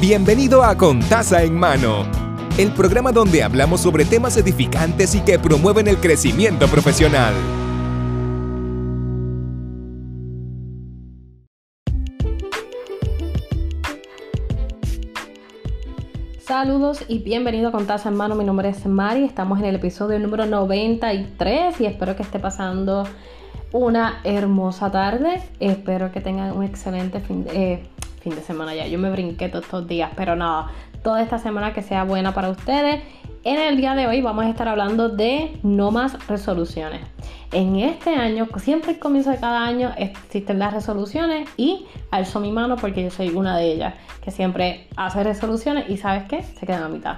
Bienvenido a Contaza en Mano, el programa donde hablamos sobre temas edificantes y que promueven el crecimiento profesional. Saludos y bienvenido a Contaza en Mano. Mi nombre es Mari. Estamos en el episodio número 93 y espero que esté pasando una hermosa tarde. Espero que tengan un excelente fin de, eh, fin de semana ya. Yo me brinqué todos estos días, pero nada, toda esta semana que sea buena para ustedes. En el día de hoy vamos a estar hablando de no más resoluciones. En este año, siempre al comienzo de cada año existen las resoluciones y alzo mi mano porque yo soy una de ellas que siempre hace resoluciones y sabes qué, se queda a mitad.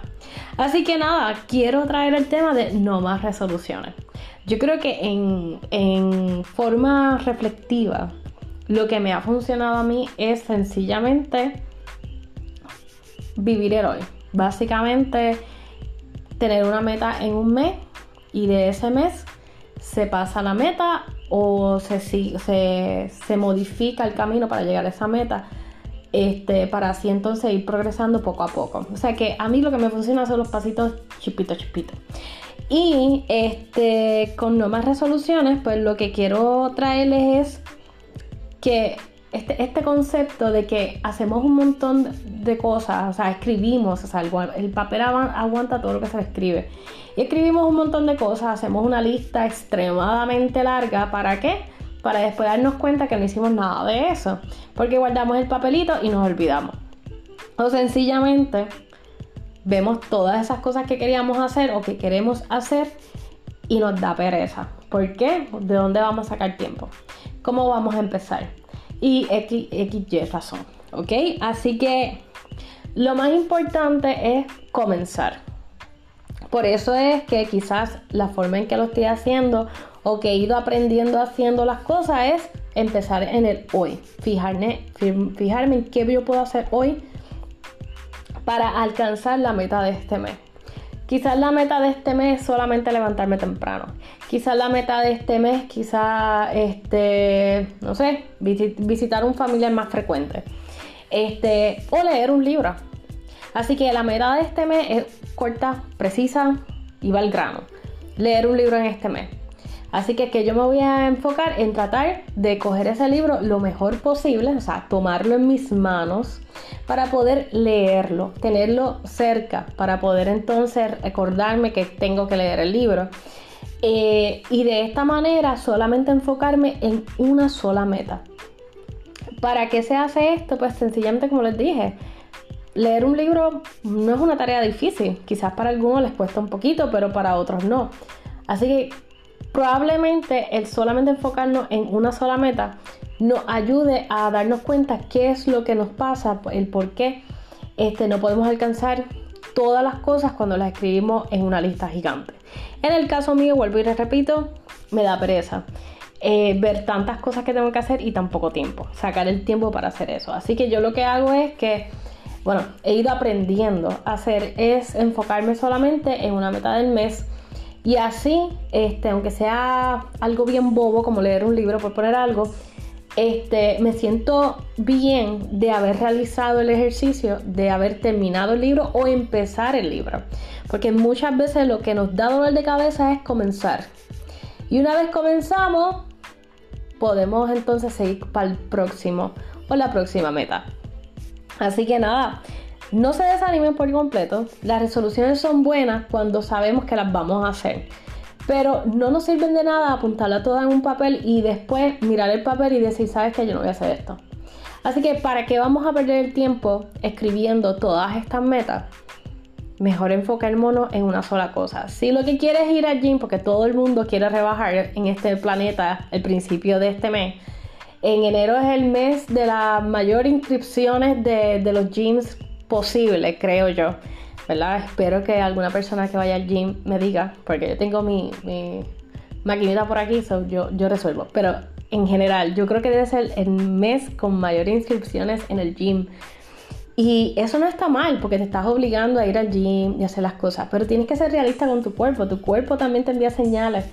Así que nada, quiero traer el tema de no más resoluciones. Yo creo que en, en forma reflectiva, lo que me ha funcionado a mí es sencillamente vivir el hoy. Básicamente tener una meta en un mes y de ese mes se pasa la meta o se, se, se modifica el camino para llegar a esa meta. Este, para así entonces ir progresando poco a poco. O sea que a mí lo que me funciona son los pasitos chipito chipito. Y este, con no más resoluciones, pues lo que quiero traerles es que este, este, concepto de que hacemos un montón de cosas, o sea, escribimos, o sea, el, papel aguanta todo lo que se escribe. Y escribimos un montón de cosas, hacemos una lista extremadamente larga, ¿para qué? Para después darnos cuenta que no hicimos nada de eso, porque guardamos el papelito y nos olvidamos. O sencillamente vemos todas esas cosas que queríamos hacer o que queremos hacer y nos da pereza. ¿Por qué? ¿De dónde vamos a sacar tiempo? ¿Cómo vamos a empezar? Y X, Y razón, ¿ok? Así que lo más importante es comenzar. Por eso es que quizás la forma en que lo estoy haciendo o que he ido aprendiendo haciendo las cosas es empezar en el hoy. Fijarme, fijarme en qué yo puedo hacer hoy para alcanzar la meta de este mes. Quizás la meta de este mes es solamente levantarme temprano. Quizás la meta de este mes, quizás, este, no sé, visitar un familiar más frecuente. Este, o leer un libro. Así que la meta de este mes es corta, precisa y va al grano. Leer un libro en este mes. Así que, que yo me voy a enfocar en tratar de coger ese libro lo mejor posible, o sea, tomarlo en mis manos para poder leerlo, tenerlo cerca, para poder entonces recordarme que tengo que leer el libro. Eh, y de esta manera solamente enfocarme en una sola meta. ¿Para qué se hace esto? Pues sencillamente como les dije, leer un libro no es una tarea difícil. Quizás para algunos les cuesta un poquito, pero para otros no. Así que probablemente el solamente enfocarnos en una sola meta nos ayude a darnos cuenta qué es lo que nos pasa, el por qué este, no podemos alcanzar todas las cosas cuando las escribimos en una lista gigante. En el caso mío, vuelvo y les repito, me da pereza. Eh, ver tantas cosas que tengo que hacer y tan poco tiempo, sacar el tiempo para hacer eso. Así que yo lo que hago es que, bueno, he ido aprendiendo a hacer es enfocarme solamente en una meta del mes y así, este, aunque sea algo bien bobo como leer un libro, por poner algo, este, me siento bien de haber realizado el ejercicio, de haber terminado el libro o empezar el libro. Porque muchas veces lo que nos da dolor de cabeza es comenzar. Y una vez comenzamos, podemos entonces seguir para el próximo o la próxima meta. Así que nada, no se desanimen por completo. Las resoluciones son buenas cuando sabemos que las vamos a hacer. Pero no nos sirven de nada apuntarla toda en un papel y después mirar el papel y decir, sabes que yo no voy a hacer esto. Así que para qué vamos a perder el tiempo escribiendo todas estas metas, mejor enfoquémonos en una sola cosa. Si lo que quieres es ir al gym, porque todo el mundo quiere rebajar en este planeta el principio de este mes, en enero es el mes de las mayores inscripciones de, los gyms posible, creo yo. Espero que alguna persona que vaya al gym me diga, porque yo tengo mi, mi maquinita por aquí, so yo, yo resuelvo. Pero en general, yo creo que debe ser el mes con mayor inscripciones en el gym. Y eso no está mal, porque te estás obligando a ir al gym y hacer las cosas. Pero tienes que ser realista con tu cuerpo. Tu cuerpo también te envía señales.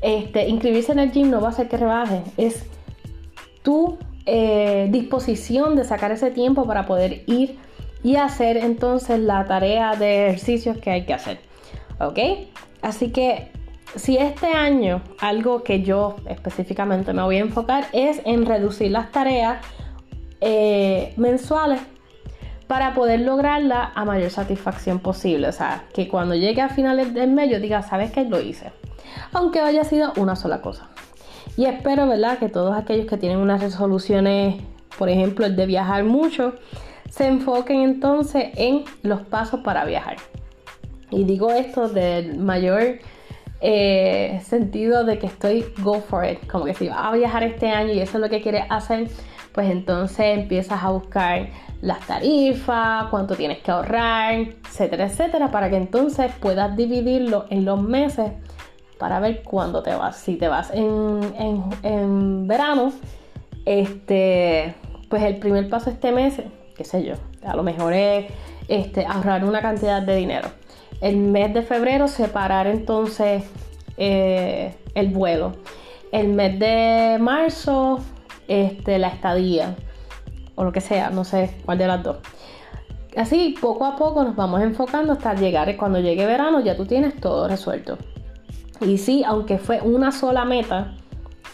Este, inscribirse en el gym no va a hacer que rebajes. Es tu eh, disposición de sacar ese tiempo para poder ir y hacer entonces la tarea de ejercicios que hay que hacer. ¿Ok? Así que si este año algo que yo específicamente me voy a enfocar es en reducir las tareas eh, mensuales para poder lograrla a mayor satisfacción posible. O sea, que cuando llegue a finales del mes yo diga, ¿sabes qué? Lo hice. Aunque haya sido una sola cosa. Y espero, ¿verdad? Que todos aquellos que tienen unas resoluciones, por ejemplo, el de viajar mucho, se enfoquen entonces en los pasos para viajar. Y digo esto del mayor eh, sentido de que estoy go for it. Como que si vas a viajar este año y eso es lo que quieres hacer, pues entonces empiezas a buscar las tarifas, cuánto tienes que ahorrar, etcétera, etcétera, para que entonces puedas dividirlo en los meses para ver cuándo te vas. Si te vas en, verano, este, pues el primer paso este mes, qué sé yo, a lo mejor es este, ahorrar una cantidad de dinero. El mes de febrero separar entonces eh, el vuelo. El mes de marzo, este, la estadía o lo que sea, no sé cuál de las dos. Así poco a poco nos vamos enfocando hasta llegar, cuando llegue verano ya tú tienes todo resuelto. Y sí, aunque fue una sola meta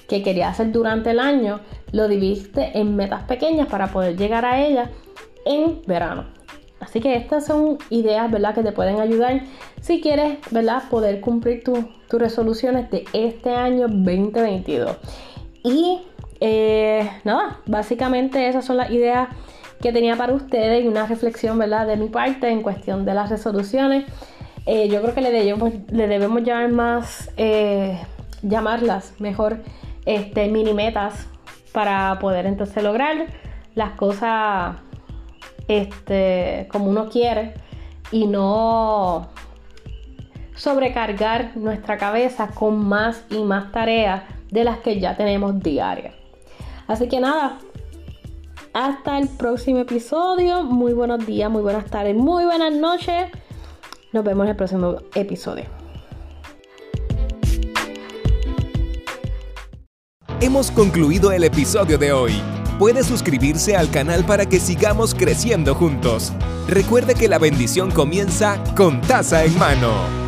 que quería hacer durante el año, lo dividiste en metas pequeñas para poder llegar a ella en verano. Así que estas son ideas, ¿verdad? Que te pueden ayudar si quieres, ¿verdad? Poder cumplir tus resoluciones de este año 2022. Y eh, nada, básicamente esas son las ideas que tenía para ustedes y una reflexión, ¿verdad? De mi parte en cuestión de las resoluciones. Eh, yo creo que le debemos, le debemos llamar más, eh, llamarlas mejor, este, mini metas para poder entonces lograr las cosas este, como uno quiere y no sobrecargar nuestra cabeza con más y más tareas de las que ya tenemos diarias. Así que nada, hasta el próximo episodio. Muy buenos días, muy buenas tardes, muy buenas noches. Nos vemos en el próximo episodio. Hemos concluido el episodio de hoy. Puede suscribirse al canal para que sigamos creciendo juntos. Recuerde que la bendición comienza con taza en mano.